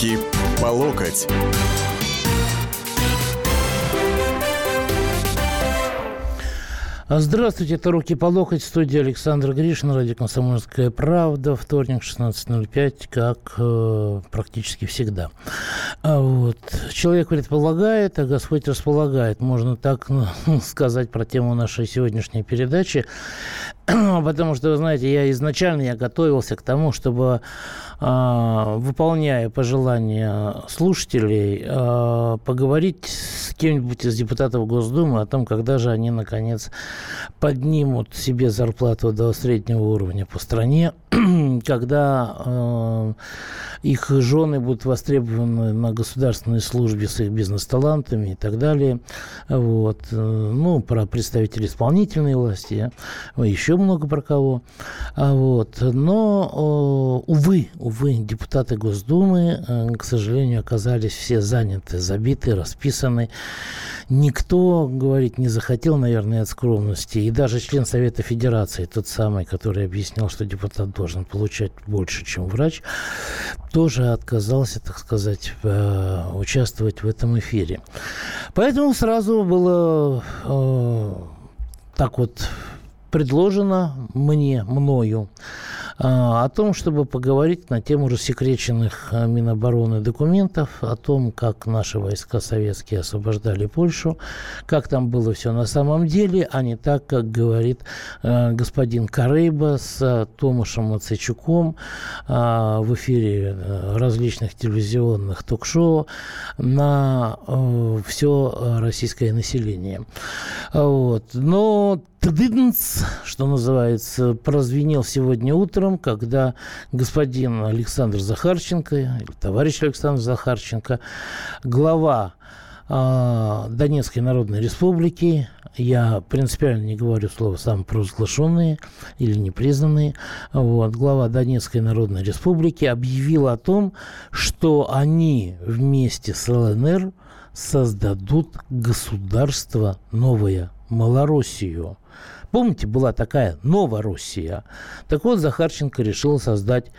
Руки по локоть. Здравствуйте, это «Руки по локоть», студия Александр Гришин, радио «Комсомольская правда», вторник, 16.05, как э, практически всегда. А вот. Человек предполагает, а Господь располагает, можно так ну, сказать про тему нашей сегодняшней передачи, потому что, вы знаете, я изначально я готовился к тому, чтобы выполняя пожелания слушателей, а, поговорить с кем-нибудь из депутатов Госдумы о том, когда же они, наконец, поднимут себе зарплату до среднего уровня по стране, когда а, их жены будут востребованы на государственной службе с их бизнес-талантами и так далее. Вот. Ну, про представителей исполнительной власти, еще много про кого. Вот. Но, увы, увы, депутаты Госдумы, э, к сожалению, оказались все заняты, забиты, расписаны. Никто, говорить, не захотел, наверное, от скромности. И даже член Совета Федерации, тот самый, который объяснял, что депутат должен получать больше, чем врач, тоже отказался, так сказать, э, участвовать в этом эфире. Поэтому сразу было э, так вот предложено мне, мною, о том, чтобы поговорить на тему рассекреченных а, Минобороны документов, о том, как наши войска советские освобождали Польшу, как там было все на самом деле, а не так, как говорит а, господин Карейба с Томашем Мацейчуком в эфире различных телевизионных ток-шоу на все российское население. Вот. Но тдыднц, что называется, прозвенел сегодня утром, когда господин Александр Захарченко, или товарищ Александр Захарченко, глава э, Донецкой Народной Республики, я принципиально не говорю слово самопровозглашенные или непризнанные, вот, глава Донецкой Народной Республики объявил о том, что они вместе с ЛНР создадут государство новое, Малороссию. Помните, была такая Новороссия? Так вот, Захарченко решил создать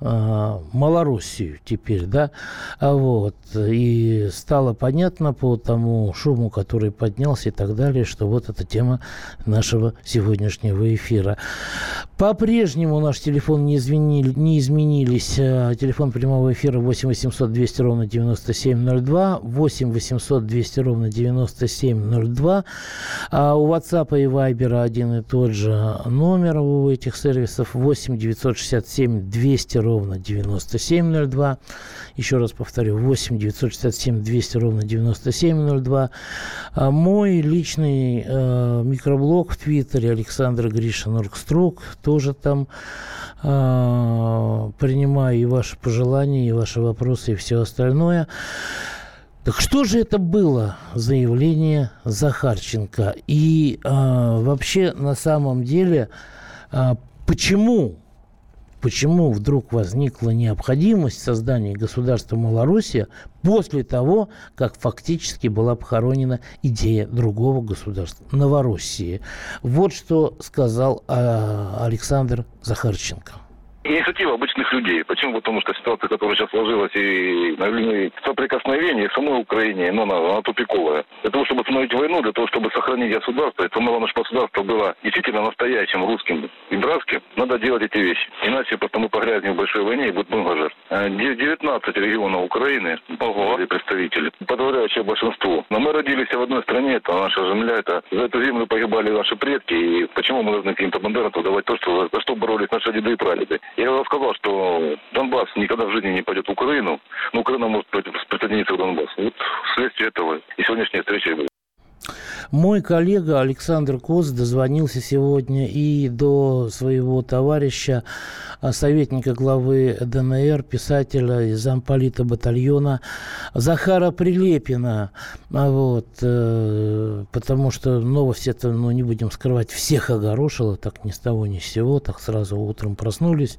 Малороссию теперь, да, а вот, и стало понятно по тому шуму, который поднялся и так далее, что вот эта тема нашего сегодняшнего эфира. По-прежнему наш телефон не, изменили, не изменились. А, телефон прямого эфира 8 800 200 ровно 9702, 8 800 200 ровно 9702. А у WhatsApp и Viber один и тот же номер у этих сервисов 8 967 200 ровно ровно 9702. Еще раз повторю, 8 967 200 ровно 9702. А мой личный э, микроблог в Твиттере Александр Гришин Оргструк. Тоже там э, принимаю и ваши пожелания, и ваши вопросы, и все остальное. Так что же это было заявление Захарченко? И э, вообще на самом деле, э, почему почему вдруг возникла необходимость создания государства Малороссия после того, как фактически была похоронена идея другого государства – Новороссии. Вот что сказал э, Александр Захарченко инициатива обычных людей. Почему? Потому что ситуация, которая сейчас сложилась и на линии соприкосновения в самой Украине, но она, она тупиковая. Для того, чтобы остановить войну, для того, чтобы сохранить государство, и самое главное, чтобы государство было действительно настоящим русским и братским, надо делать эти вещи. Иначе просто мы погрязнем в большой войне и будет много жертв. 19 регионов Украины, Ого. представители, подавляющее большинство. Но мы родились в одной стране, это наша земля, это за эту землю погибали наши предки, и почему мы должны каким-то бандеровцам давать то, что, за что боролись наши деды и прадеды. Я уже сказал, что Донбасс никогда в жизни не пойдет в Украину, но Украина может присоединиться к Донбассу. Вот вследствие этого и сегодняшняя встреча мой коллега Александр Коз дозвонился сегодня и до своего товарища, а, советника главы ДНР, писателя из замполита батальона Захара Прилепина. А вот, э, потому что новость это, ну, не будем скрывать, всех огорошила, так ни с того ни с сего, так сразу утром проснулись,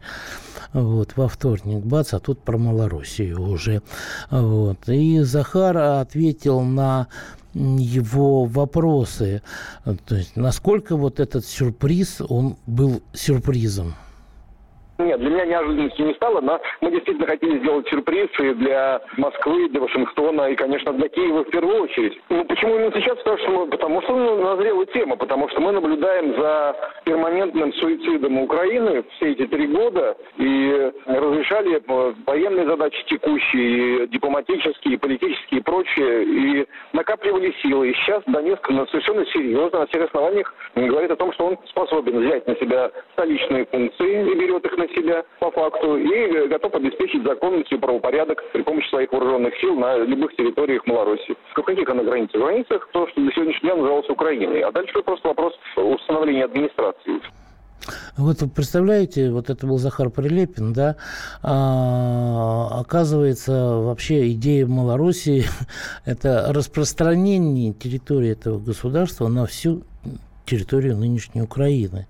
вот, во вторник, бац, а тут про Малороссию уже. Вот. И Захар ответил на его вопросы. То есть, насколько вот этот сюрприз, он был сюрпризом? Нет, для меня неожиданностью не стало, но мы действительно хотели сделать сюрприз и для Москвы, для Вашингтона и, конечно, для Киева в первую очередь. Ну, почему именно сейчас? Потому что, потому что ну, назрела тема, потому что мы наблюдаем за перманентным суицидом Украины все эти три года и разрешали э, военные задачи текущие, и дипломатические, и политические и прочие, и накапливали силы. И сейчас Донецк совершенно серьезно, на всех основаниях говорит о том, что он способен взять на себя столичные функции и берет их на себя по факту, и готов обеспечить законность и правопорядок при помощи своих вооруженных сил на любых территориях Малороссии. В каких она границах? В границах то, что до сегодняшнего дня называлось Украиной. А дальше просто вопрос установления администрации. Вот вы представляете, вот это был Захар Прилепин, да, а, оказывается, вообще идея Малороссии – это распространение территории этого государства на всю территорию нынешней Украины.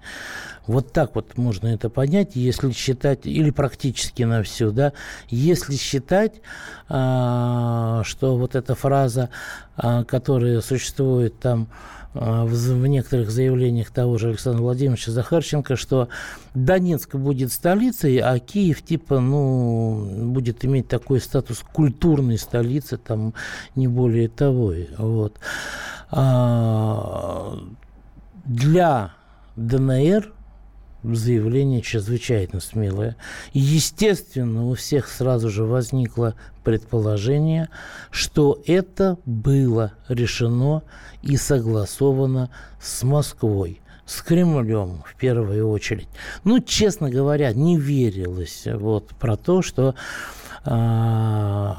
Вот так вот можно это понять, если считать, или практически на всю, да, если считать, а, что вот эта фраза, а, которая существует там а, в, некоторых заявлениях того же Александра Владимировича Захарченко, что Донецк будет столицей, а Киев типа, ну, будет иметь такой статус культурной столицы, там не более того, вот. Для ДНР заявление чрезвычайно смелое. И, естественно, у всех сразу же возникло предположение, что это было решено и согласовано с Москвой с Кремлем в первую очередь. Ну, честно говоря, не верилось вот про то, что э,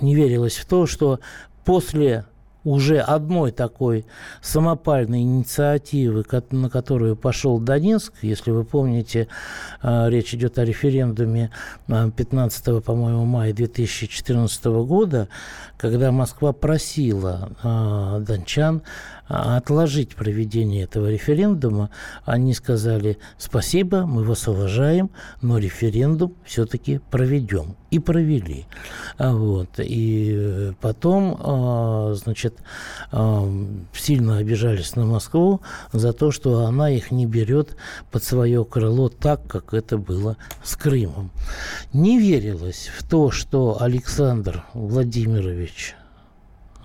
не верилось в то, что после уже одной такой самопальной инициативы, на которую пошел Донецк, если вы помните, а, речь идет о референдуме 15, а, по-моему, мая 2014 года, когда Москва просила а, дончан отложить проведение этого референдума, они сказали спасибо, мы вас уважаем, но референдум все-таки проведем. И провели. Вот. И потом, значит, сильно обижались на Москву за то, что она их не берет под свое крыло так, как это было с Крымом. Не верилось в то, что Александр Владимирович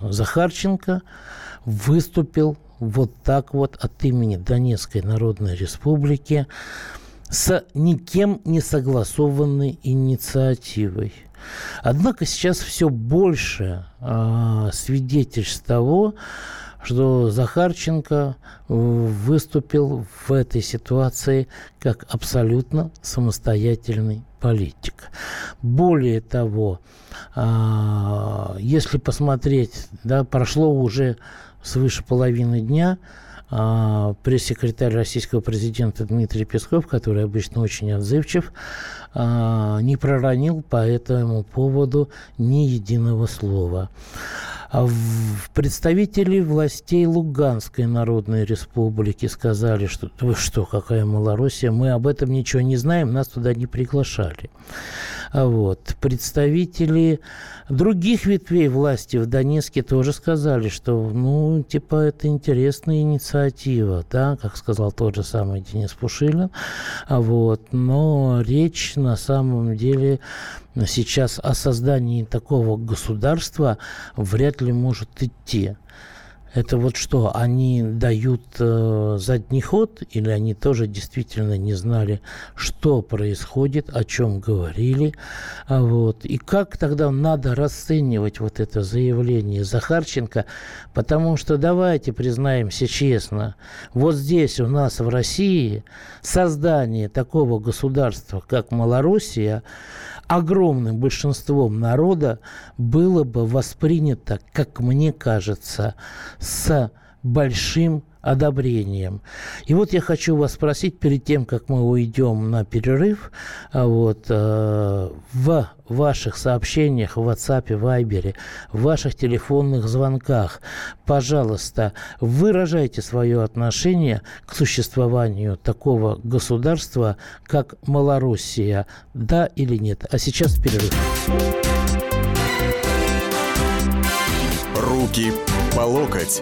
Захарченко выступил вот так вот от имени Донецкой Народной Республики с никем не согласованной инициативой. Однако сейчас все больше э, свидетельств того, что Захарченко выступил в этой ситуации как абсолютно самостоятельный политик. Более того, э, если посмотреть, да, прошло уже свыше половины дня а, пресс-секретарь российского президента Дмитрий Песков, который обычно очень отзывчив, а, не проронил по этому поводу ни единого слова. А представители властей Луганской Народной Республики сказали, что вы что, какая Малороссия, мы об этом ничего не знаем, нас туда не приглашали. Вот. Представители других ветвей власти в Донецке тоже сказали, что, ну, типа, это интересная инициатива, да, как сказал тот же самый Денис Пушилин, вот, но речь на самом деле сейчас о создании такого государства вряд ли может идти. Это вот что, они дают э, задний ход или они тоже действительно не знали, что происходит, о чем говорили, а вот. И как тогда надо расценивать вот это заявление Захарченко, потому что давайте признаемся честно, вот здесь у нас в России создание такого государства, как Малороссия, огромным большинством народа было бы воспринято, как мне кажется, с большим одобрением. И вот я хочу вас спросить, перед тем, как мы уйдем на перерыв, а вот, э, в ваших сообщениях в WhatsApp, Viber, в ваших телефонных звонках, пожалуйста, выражайте свое отношение к существованию такого государства, как Малороссия. Да или нет? А сейчас перерыв. Руки по локоть.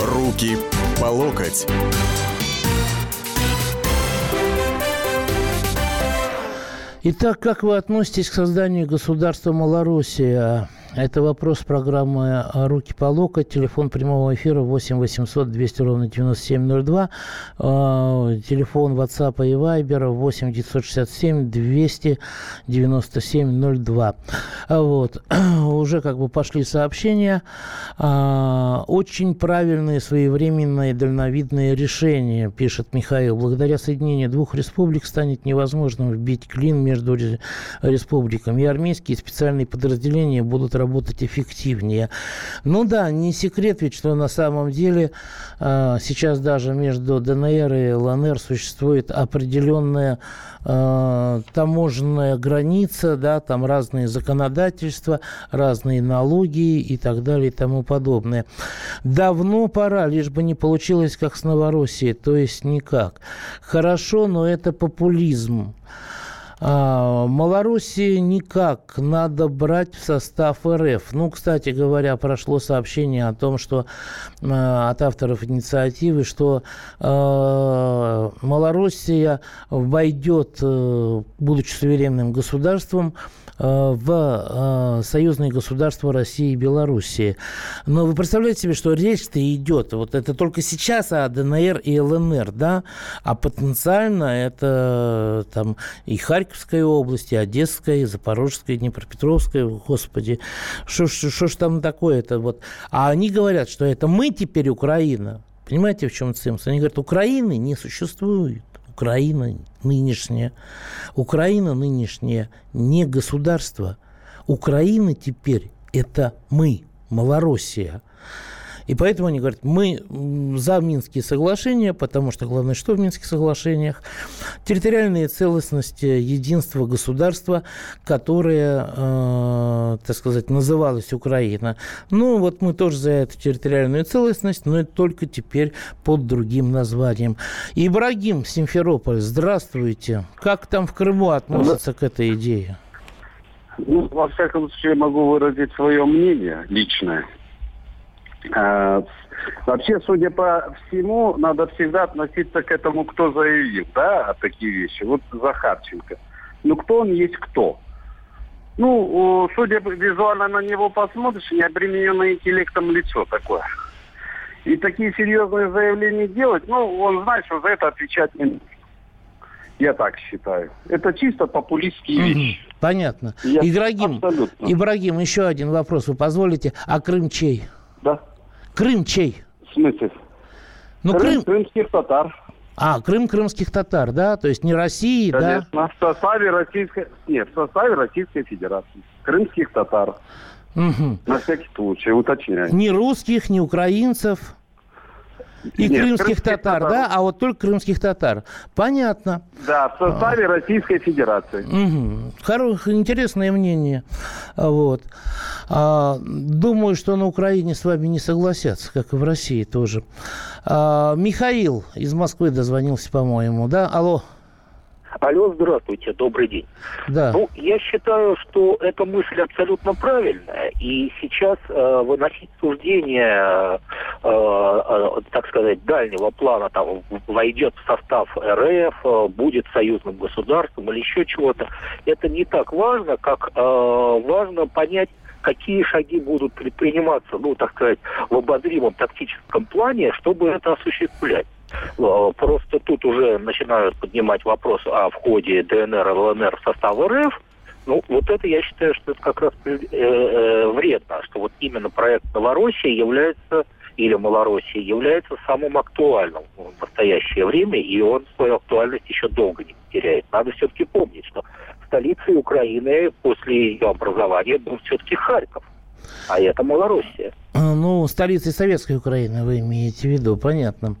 Руки по локоть. Итак, как вы относитесь к созданию государства Малороссия? Это вопрос программы «Руки по локоть». Телефон прямого эфира 8 800 200 ровно 9702. А, телефон WhatsApp и Viber 8 967 200 97 02. Вот. Уже как бы пошли сообщения. А, очень правильные, своевременные, дальновидные решения, пишет Михаил. Благодаря соединению двух республик станет невозможным вбить клин между республиками. И армейские специальные подразделения будут работать эффективнее. Ну да, не секрет ведь, что на самом деле э, сейчас даже между ДНР и ЛНР существует определенная э, таможенная граница, да, там разные законодательства, разные налоги и так далее и тому подобное. Давно пора, лишь бы не получилось как с Новороссией, то есть никак. Хорошо, но это популизм. А, Малоруссии никак надо брать в состав РФ. Ну, кстати говоря, прошло сообщение о том, что а, от авторов инициативы, что э, Малороссия войдет, э, будучи суверенным государством, Э, в э, союзные государства России и Белоруссии. Но вы представляете себе, что речь-то идет, вот это только сейчас о ДНР и ЛНР, да, а потенциально это там и Харьковская область, и Одесская, и Запорожская, и Днепропетровская, господи, что ж там такое-то вот. А они говорят, что это мы теперь Украина. Понимаете, в чем цимс? Они говорят, Украины не существует. Украина нынешняя. Украина нынешняя не государство. Украина теперь это мы, Малороссия. И поэтому они говорят, мы за Минские соглашения, потому что главное, что в Минских соглашениях? Территориальная целостность, единство государства, которое, э, так сказать, называлось Украина. Ну, вот мы тоже за эту территориальную целостность, но это только теперь под другим названием. Ибрагим Симферополь, здравствуйте. Как там в Крыму относятся к этой идее? Ну, во всяком случае, могу выразить свое мнение личное. А, вообще, судя по всему, надо всегда относиться к этому, кто заявил, да, такие вещи. Вот Захарченко. Ну, кто он есть кто? Ну, судя визуально на него посмотришь, необремененное интеллектом лицо такое. И такие серьезные заявления делать, ну, он знает, что за это отвечать не я так считаю. Это чисто популистские угу. вещи. Понятно. Я Ибрагим, абсолютно. Ибрагим, еще один вопрос, вы позволите. А Крым чей? Да. Крым чей? В смысле? Ну, Крым, Крым... Крымских татар. А, Крым крымских татар, да? То есть не России, Конечно, да? в составе Российской... Нет, в составе Российской Федерации. Крымских татар. Угу. На всякий случай, уточняю. Ни русских, ни украинцев. И Нет, крымских, крымских татар, татар, да? А вот только крымских татар. Понятно. Да, в составе а. Российской Федерации. Угу. Хорошее, интересное мнение. Вот. А, думаю, что на Украине с вами не согласятся, как и в России тоже. А, Михаил из Москвы дозвонился, по-моему, да? Алло. Алло, здравствуйте, добрый день. Да. Ну, я считаю, что эта мысль абсолютно правильная, и сейчас э, выносить суждение, э, э, так сказать, дальнего плана, там, войдет в состав РФ, э, будет союзным государством или еще чего-то, это не так важно, как э, важно понять, какие шаги будут предприниматься, ну, так сказать, в обозримом тактическом плане, чтобы это осуществлять. Э, просто тут уже начинают поднимать вопрос о входе ДНР ЛНР в состав РФ. Ну, вот это я считаю, что это как раз э, э, вредно, что вот именно проект Новороссии является или Малороссии является самым актуальным в настоящее время, и он свою актуальность еще долго не потеряет. Надо все-таки помнить, что столицей Украины после ее образования был все-таки Харьков. А это Малороссия. А, ну, столицей советской Украины вы имеете в виду, понятно.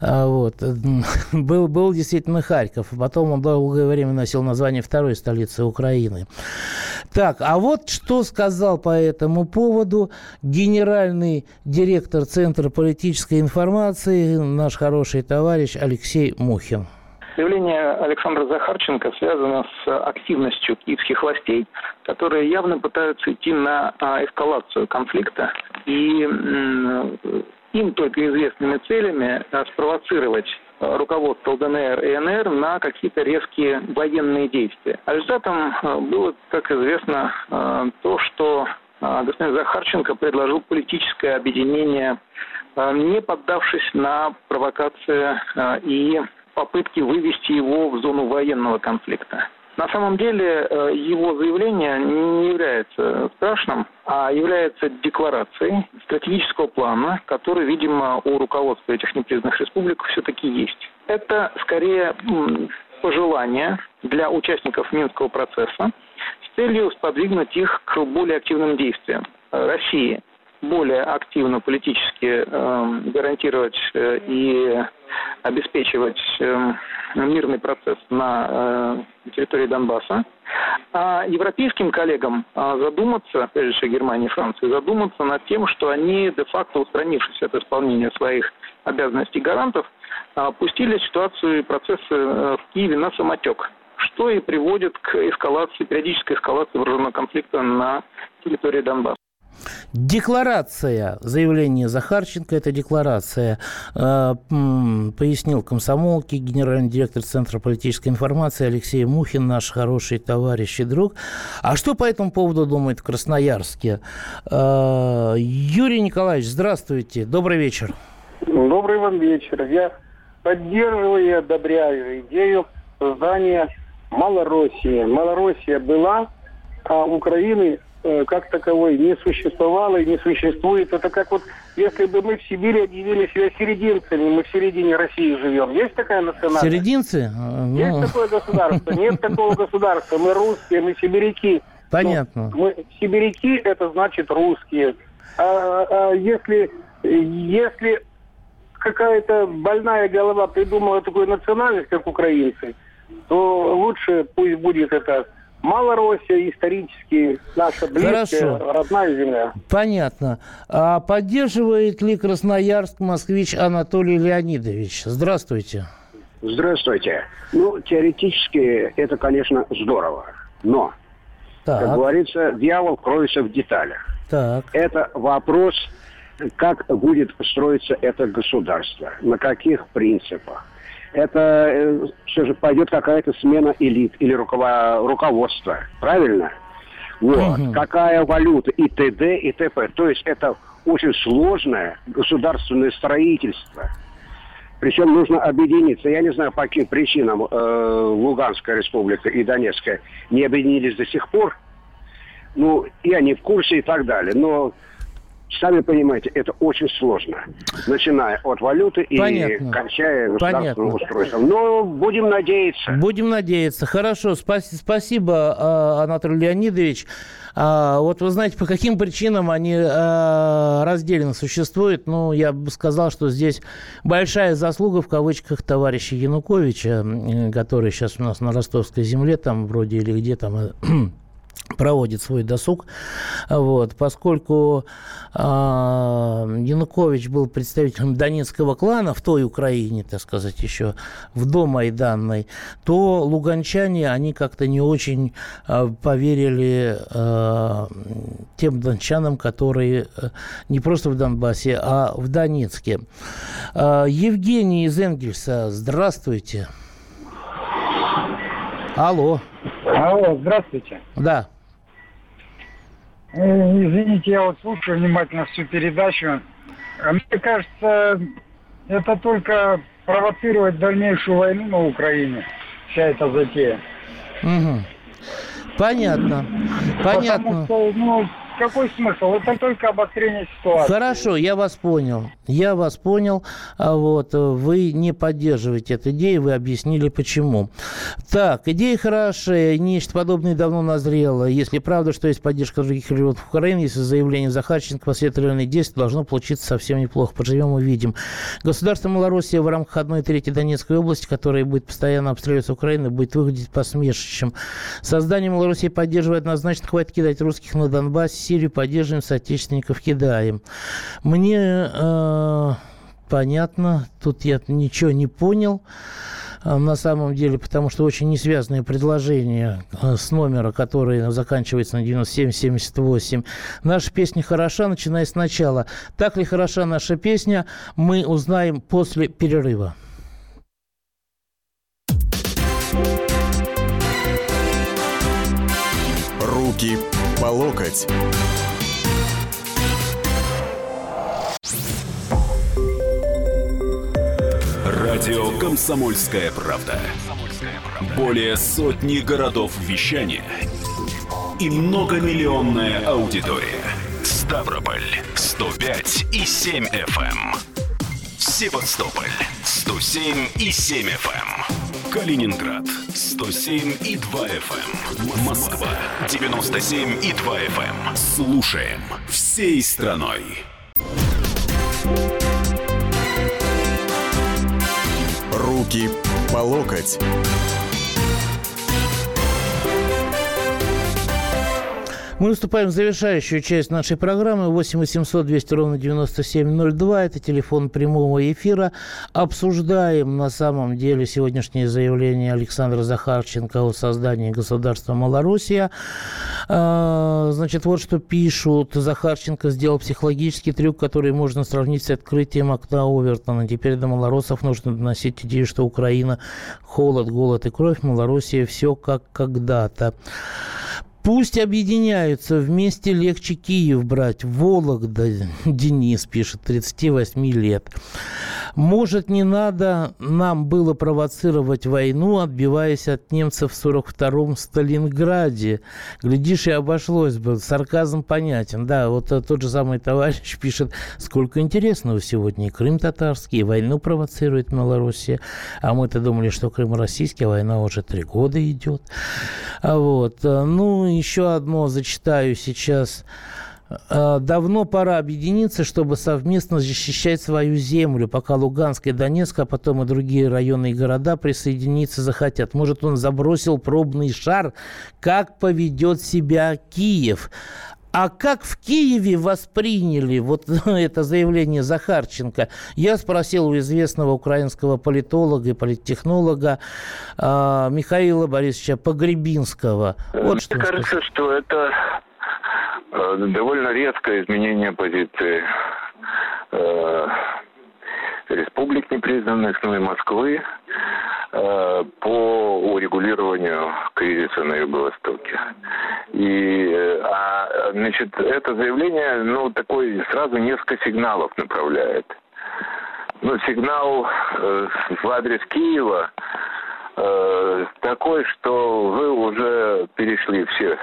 А, вот. Был, был действительно Харьков, а потом он долгое время носил название второй столицы Украины. Так, а вот что сказал по этому поводу генеральный директор Центра политической информации, наш хороший товарищ Алексей Мухин. Заявление Александра Захарченко связано с активностью киевских властей, которые явно пытаются идти на а, эскалацию конфликта и им только известными целями а, спровоцировать руководство ЛДНР и НР на какие-то резкие военные действия. А результатом было, как известно, то, что господин Захарченко предложил политическое объединение, не поддавшись на провокации и попытки вывести его в зону военного конфликта. На самом деле э, его заявление не является страшным, а является декларацией стратегического плана, который, видимо, у руководства этих непризнанных республик все-таки есть. Это скорее пожелание для участников Минского процесса с целью сподвигнуть их к более активным действиям. России более активно политически э, гарантировать э, и обеспечивать э, мирный процесс на э, территории Донбасса. А европейским коллегам э, задуматься, прежде всего Германии и Франции, задуматься над тем, что они де-факто, устранившись от исполнения своих обязанностей гарантов, э, пустили ситуацию и процессы в Киеве на самотек что и приводит к эскалации, периодической эскалации вооруженного конфликта на территории Донбасса. Декларация, заявление Захарченко, это декларация, э, пояснил комсомолки, генеральный директор Центра политической информации Алексей Мухин, наш хороший товарищ и друг. А что по этому поводу думает в Красноярске? Э, Юрий Николаевич, здравствуйте, добрый вечер. Добрый вам вечер. Я поддерживаю и одобряю идею создания Малороссии. Малороссия была, а Украины как таковой не существовало и не существует. Это как вот, если бы мы в Сибири объявили себя серединцами, мы в середине России живем. Есть такая национальность? Серединцы? Ну... Есть такое государство? Нет такого государства. Мы русские, мы сибиряки. Понятно. Но мы сибиряки, это значит русские. А, а если, если какая-то больная голова придумала такую национальность, как украинцы, то лучше пусть будет это Малороссия исторически наша близкая, Хорошо. родная земля. Понятно. А поддерживает ли Красноярск москвич Анатолий Леонидович? Здравствуйте. Здравствуйте. Ну, теоретически это, конечно, здорово. Но, так. как говорится, дьявол кроется в деталях. Так. Это вопрос, как будет строиться это государство, на каких принципах это э, все же пойдет какая-то смена элит или руково- руководства. Правильно? Вот. Угу. Какая валюта и т.д. и т.п. То есть это очень сложное государственное строительство. Причем нужно объединиться. Я не знаю, по каким причинам э, Луганская республика и Донецкая не объединились до сих пор. Ну, я не в курсе и так далее. Но Сами понимаете, это очень сложно. Начиная от валюты Понятно. и кончая государственным устройством. Но будем надеяться. Будем надеяться. Хорошо. Спас- спасибо, а, Анатолий Леонидович. А, вот вы знаете, по каким причинам они а, раздельно существуют? Ну, я бы сказал, что здесь большая заслуга в кавычках товарища Януковича, который сейчас у нас на ростовской земле, там вроде или где там проводит свой досуг, вот, поскольку э, Янукович был представителем Донецкого клана в той Украине, так сказать, еще в домайданной, то луганчане, они как-то не очень э, поверили э, тем дончанам, которые э, не просто в Донбассе, а в Донецке. Э, Евгений из Энгельса, здравствуйте. Алло. Алло, здравствуйте. Да. Э, извините, я вот слушаю внимательно всю передачу. А мне кажется, это только провоцировать дальнейшую войну на Украине, вся эта затея. Угу. Понятно. Понятно. Потому что, ну, какой смысл? Это только обострение ситуации. Хорошо, я вас понял. Я вас понял. А вот вы не поддерживаете эту идею, вы объяснили почему. Так, идея хорошая, нечто подобное давно назрело. Если правда, что есть поддержка других регионов Украины, если заявление Захарченко последовательные действия должно получиться совсем неплохо. Поживем, увидим. Государство Малороссия в рамках одной трети Донецкой области, которая будет постоянно обстреливаться Украиной, будет выглядеть посмешищем. Создание Малороссии поддерживает однозначно, хватит кидать русских на Донбасс, Сирию поддерживаем, соотечественников кидаем. Мне э, понятно, тут я ничего не понял. А, на самом деле, потому что очень несвязанное предложение а, с номера, который заканчивается на 9778. Наша песня хороша, начиная сначала. Так ли хороша наша песня, мы узнаем после перерыва. Руки по локоть. Радио «Комсомольская правда». Более сотни городов вещания и многомиллионная аудитория. Ставрополь 105 и 7 FM. Эм. Севастополь 107 и 7 FM. Эм. Калининград 107 и 2 FM. Эм. Москва 97 и 2 FM. Слушаем всей страной. Руки по локоть. Мы наступаем в завершающую часть нашей программы. 8 800 200 ровно 9702. Это телефон прямого эфира. Обсуждаем на самом деле сегодняшнее заявление Александра Захарченко о создании государства Малороссия. А, значит, вот что пишут. Захарченко сделал психологический трюк, который можно сравнить с открытием окна Овертона. Теперь до малоросов нужно доносить идею, что Украина холод, голод и кровь, Малороссия все как когда-то. Пусть объединяются, вместе легче Киев брать. Вологда, Денис пишет, 38 лет. Может, не надо нам было провоцировать войну, отбиваясь от немцев в 42-м Сталинграде. Глядишь, и обошлось бы. Сарказм понятен. Да, вот тот же самый товарищ пишет, сколько интересного сегодня. И Крым татарский, и войну провоцирует Малороссия. А мы-то думали, что Крым российский, а война уже три года идет. А вот. Ну, еще одно зачитаю сейчас. «Э, давно пора объединиться, чтобы совместно защищать свою землю, пока Луганск и Донецк, а потом и другие районы и города присоединиться захотят. Может, он забросил пробный шар, как поведет себя Киев. А как в Киеве восприняли вот это заявление Захарченко? Я спросил у известного украинского политолога и политтехнолога э, Михаила Борисовича Погребинского. Вот Мне что кажется, сказать. что это э, довольно резкое изменение позиции э, республик непризнанных, ну и Москвы э, по урегулированию кризиса на Юго-Востоке. И, э, а, значит, это заявление, ну, такой сразу несколько сигналов направляет. Ну, сигнал э, в адрес Киева э, такой, что вы уже перешли все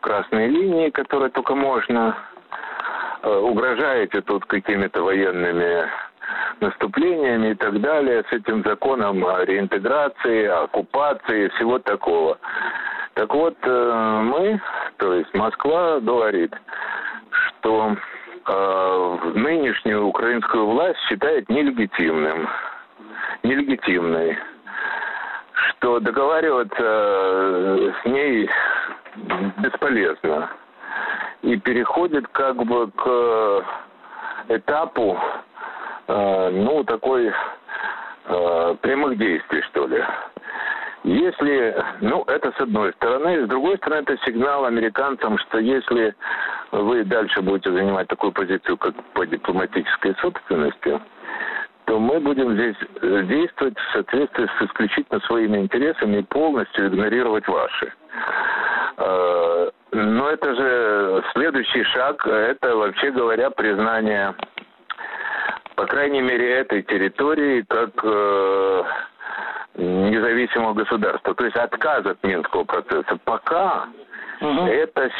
красные линии, которые только можно, э, угрожаете тут какими-то военными наступлениями и так далее, с этим законом о реинтеграции, оккупации, всего такого. Так вот, э, мы, то есть Москва говорит, что э, нынешнюю украинскую власть считает нелегитимным, нелегитимной, что договариваться э, с ней бесполезно и переходит как бы к этапу Э, ну, такой э, прямых действий, что ли. Если, ну, это с одной стороны, с другой стороны, это сигнал американцам, что если вы дальше будете занимать такую позицию, как по дипломатической собственности, то мы будем здесь действовать в соответствии с исключительно своими интересами и полностью игнорировать ваши. Э, но это же следующий шаг, это, вообще говоря, признание по крайней мере, этой территории как э, независимого государства. То есть отказ от Минского процесса. Пока угу. это,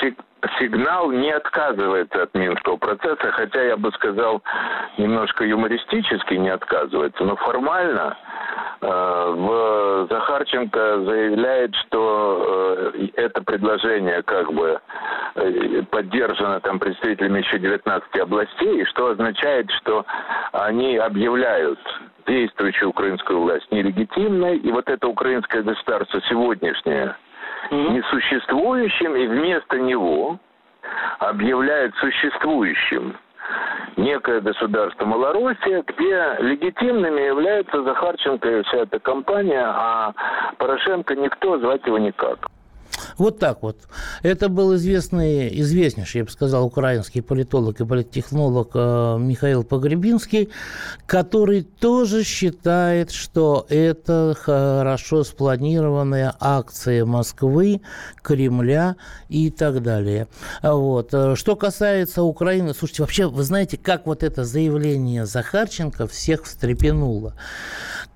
сигнал не отказывается от Минского процесса, хотя я бы сказал, немножко юмористически не отказывается, но формально в Захарченко заявляет, что э, это предложение как бы э, поддержано там представителями еще 19 областей, что означает, что они объявляют действующую украинскую власть нелегитимной, и вот это украинское государство сегодняшнее mm-hmm. несуществующим, и вместо него объявляет существующим некое государство Малороссия, где легитимными являются Захарченко и вся эта компания, а Порошенко никто, звать его никак. Вот так вот. Это был известный, известнейший, я бы сказал, украинский политолог и политтехнолог э, Михаил Погребинский, который тоже считает, что это хорошо спланированная акция Москвы, Кремля и так далее. Вот. Что касается Украины, слушайте, вообще, вы знаете, как вот это заявление Захарченко всех встрепенуло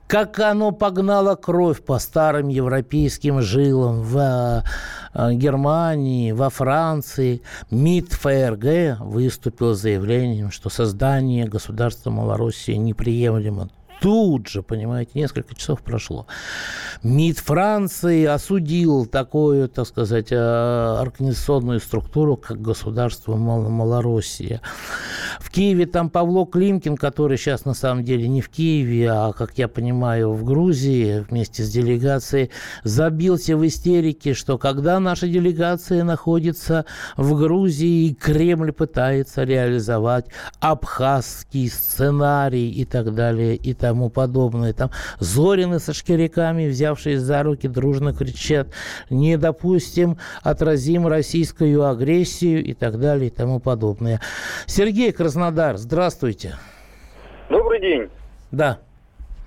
как оно погнало кровь по старым европейским жилам в э, Германии, во Франции. МИД ФРГ выступил с заявлением, что создание государства Малороссии неприемлемо тут же, понимаете, несколько часов прошло. МИД Франции осудил такую, так сказать, э, организационную структуру, как государство Мал Малороссия. В Киеве там Павло Климкин, который сейчас на самом деле не в Киеве, а, как я понимаю, в Грузии вместе с делегацией, забился в истерике, что когда наша делегация находится в Грузии, Кремль пытается реализовать абхазский сценарий и так далее, и так тому подобное. Там Зорины со шкиряками, взявшись за руки, дружно кричат «Не допустим, отразим российскую агрессию» и так далее и тому подобное. Сергей Краснодар, здравствуйте. Добрый день. Да.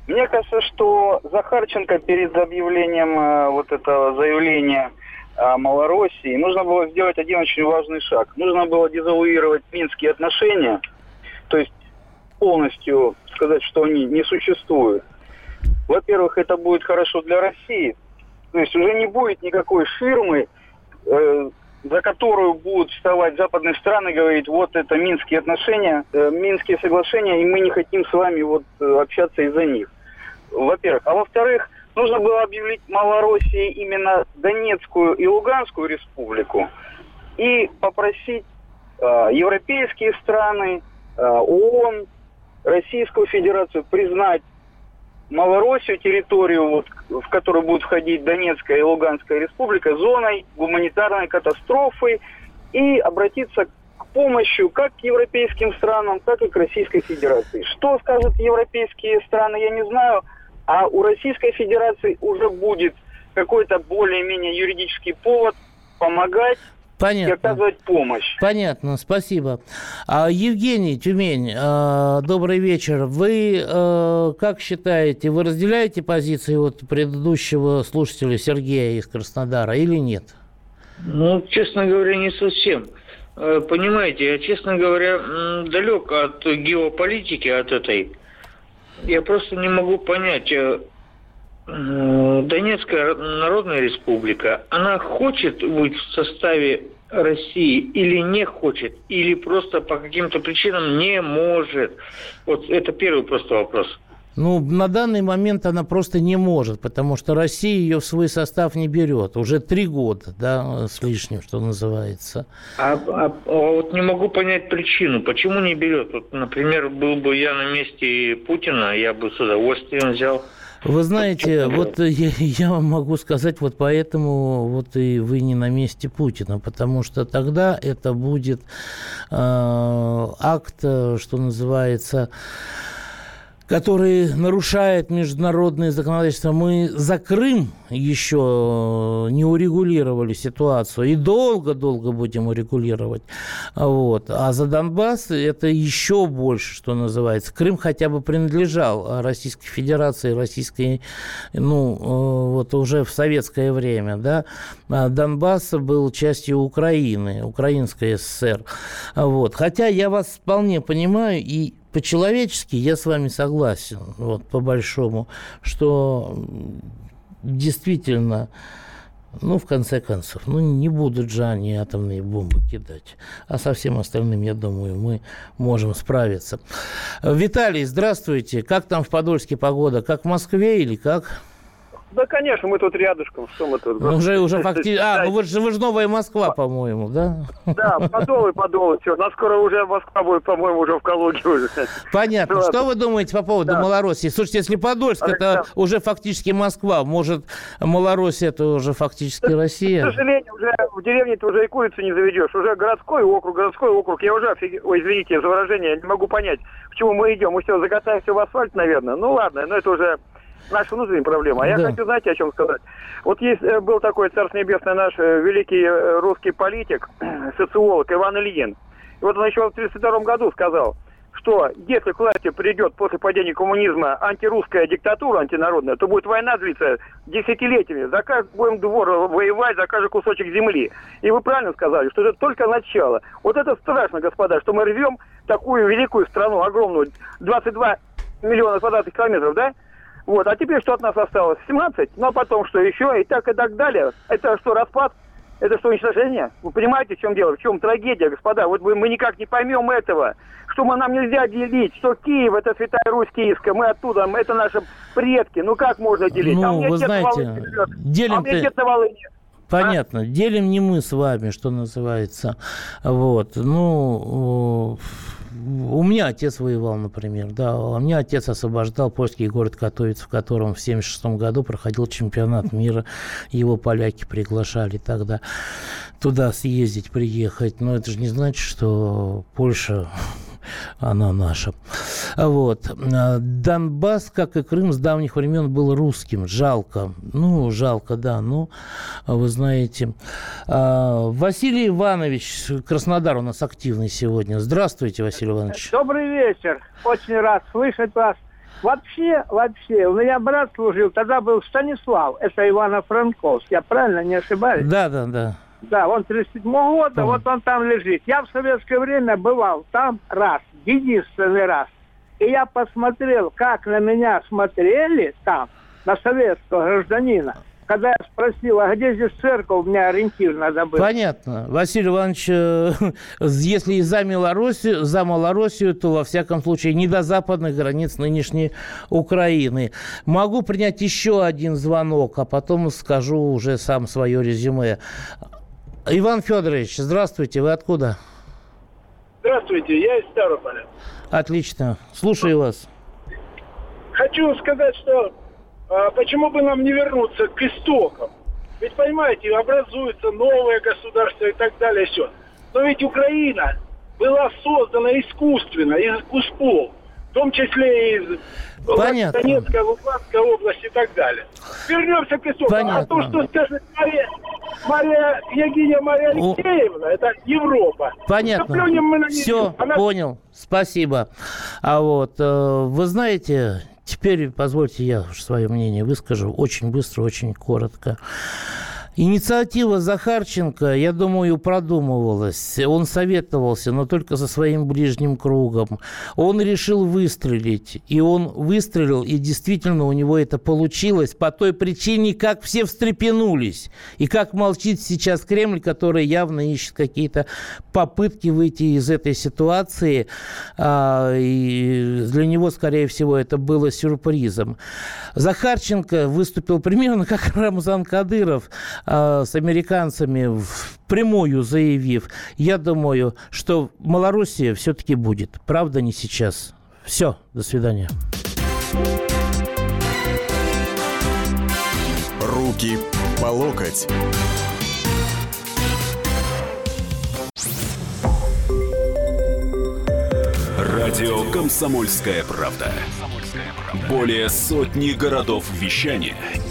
Мне кажется, что Захарченко перед объявлением э, вот этого заявления о Малороссии нужно было сделать один очень важный шаг. Нужно было дезавуировать минские отношения, то есть полностью сказать, что они не существуют. Во-первых, это будет хорошо для России. То есть уже не будет никакой фирмы, э, за которую будут вставать западные страны говорить, вот это Минские отношения, э, Минские соглашения, и мы не хотим с вами вот э, общаться из-за них. Во-первых. А во-вторых, нужно было объявить Малороссии именно Донецкую и Луганскую республику и попросить э, европейские страны, э, ООН, Российскую Федерацию признать Малороссию, территорию, вот, в которую будет входить Донецкая и Луганская республика, зоной гуманитарной катастрофы и обратиться к помощи как к европейским странам, так и к Российской Федерации. Что скажут европейские страны, я не знаю, а у Российской Федерации уже будет какой-то более-менее юридический повод помогать Понятно. и оказывать помощь. Понятно, спасибо. А, Евгений Тюмень, а, добрый вечер. Вы а, как считаете, вы разделяете позиции вот предыдущего слушателя Сергея из Краснодара или нет? Ну, честно говоря, не совсем. Э, понимаете, я, честно говоря, далек от геополитики, от этой. Я просто не могу понять, э, Донецкая Народная Республика, она хочет быть в составе России или не хочет, или просто по каким-то причинам не может? Вот это первый просто вопрос. Ну, на данный момент она просто не может, потому что Россия ее в свой состав не берет. Уже три года, да, с лишним, что называется. А, а, а вот не могу понять причину, почему не берет. Вот, например, был бы я на месте Путина, я бы с удовольствием взял. Вы знаете, вот я, я вам могу сказать, вот поэтому вот и вы не на месте Путина, потому что тогда это будет э, акт, что называется, который нарушает международное законодательство. Мы за Крым еще не урегулировали ситуацию и долго-долго будем урегулировать. Вот. А за Донбасс это еще больше, что называется. Крым хотя бы принадлежал Российской Федерации, Российской, ну, э, вот уже в советское время, да. А Донбасс был частью Украины, Украинской ССР. Вот. Хотя я вас вполне понимаю и по-человечески я с вами согласен, вот по большому, что действительно Ну, в конце концов, ну, не будут же они атомные бомбы кидать. А со всем остальным, я думаю, мы можем справиться. Виталий, здравствуйте. Как там в Подольске погода? Как в Москве или как? Да, конечно, мы тут рядышком. Что мы тут? Ну, уже, уже фактически... А, ну вы же, вы же новая Москва, по-моему, да? Да, подолы, подолы. Все, нас скоро уже Москва будет, по-моему, уже в Калуге уже. Понятно. Ну, что вы думаете по поводу да. Малороссии? Слушайте, если Подольск, это уже фактически Москва, может, Малороссия это уже фактически Россия? К сожалению, уже в деревне ты уже и курицу не заведешь. Уже городской округ, городской округ. Я уже офиг... Ой, извините за выражение, я не могу понять, к чему мы идем. Мы все, закатаемся в асфальт, наверное. Ну, ладно, но это уже наша внутренняя проблема. А да. я хочу, знаете, о чем сказать? Вот есть, э, был такой, Царство Небесное, наш э, великий э, русский политик, социолог Иван Ильин. И вот он еще в 1932 году сказал, что если к власти придет после падения коммунизма антирусская диктатура, антинародная, то будет война длиться десятилетиями. За каждый будем двор воевать, за каждый кусочек земли. И вы правильно сказали, что это только начало. Вот это страшно, господа, что мы рвем такую великую страну, огромную, 22 миллиона квадратных километров, да? Вот, а теперь что от нас осталось? 17, ну а потом что еще, и так и так далее. Это что, распад? Это что, уничтожение? Вы понимаете, в чем дело? В чем трагедия, господа? Вот мы, мы никак не поймем этого. Что мы нам нельзя делить, что Киев это Святая Русь Киевская, мы оттуда, это наши предки. Ну как можно делить? Ну, а вы знаете, делим-то... А мне дед на Волыне. Понятно. А? Делим не мы с вами, что называется. Вот. Ну, меня отец воевал, например, да, у меня отец освобождал польский город Катовиц, в котором в 1976 году проходил чемпионат мира, его поляки приглашали тогда туда съездить, приехать, но это же не значит, что Польша она наша. Вот. Донбасс, как и Крым, с давних времен был русским. Жалко. Ну, жалко, да. Ну, вы знаете. А, Василий Иванович, Краснодар у нас активный сегодня. Здравствуйте, Василий Иванович. Добрый вечер. Очень рад слышать вас. Вообще, вообще, у меня брат служил, тогда был Станислав, это Ивано-Франковск, я правильно не ошибаюсь? Да, да, да. Да, он 37 года, вот он там лежит. Я в советское время бывал там раз, единственный раз. И я посмотрел, как на меня смотрели там, на советского гражданина когда я спросил, а где здесь церковь, у меня ориентир надо было. Понятно. Василий Иванович, э, если и за Малороссию, за Малороссию, то, во всяком случае, не до западных границ нынешней Украины. Могу принять еще один звонок, а потом скажу уже сам свое резюме. Иван Федорович, здравствуйте, вы откуда? Здравствуйте, я из Ставрополя. Отлично, слушаю вас. Хочу сказать, что а, почему бы нам не вернуться к истокам? Ведь, понимаете, образуется новое государство и так далее, все. Но ведь Украина была создана искусственно, из кусков в том числе из Понятно. Донецкой, Луганской области и так далее. Вернемся к истокам. Понятно. А то, что скажет Мария, Мария Ягиня Мария Алексеевна, это Европа. Понятно. Мы Все, Она... понял. Спасибо. А вот, э, вы знаете, теперь позвольте я свое мнение выскажу очень быстро, очень коротко. Инициатива Захарченко, я думаю, продумывалась. Он советовался, но только со своим ближним кругом. Он решил выстрелить. И он выстрелил, и действительно у него это получилось по той причине, как все встрепенулись. И как молчит сейчас Кремль, который явно ищет какие-то попытки выйти из этой ситуации. А, и для него, скорее всего, это было сюрпризом. Захарченко выступил примерно как Рамзан Кадыров – с американцами впрямую заявив, я думаю, что Малороссия все-таки будет. Правда, не сейчас. Все, до свидания. Руки по локоть. Радио «Комсомольская правда». Более сотни городов вещания –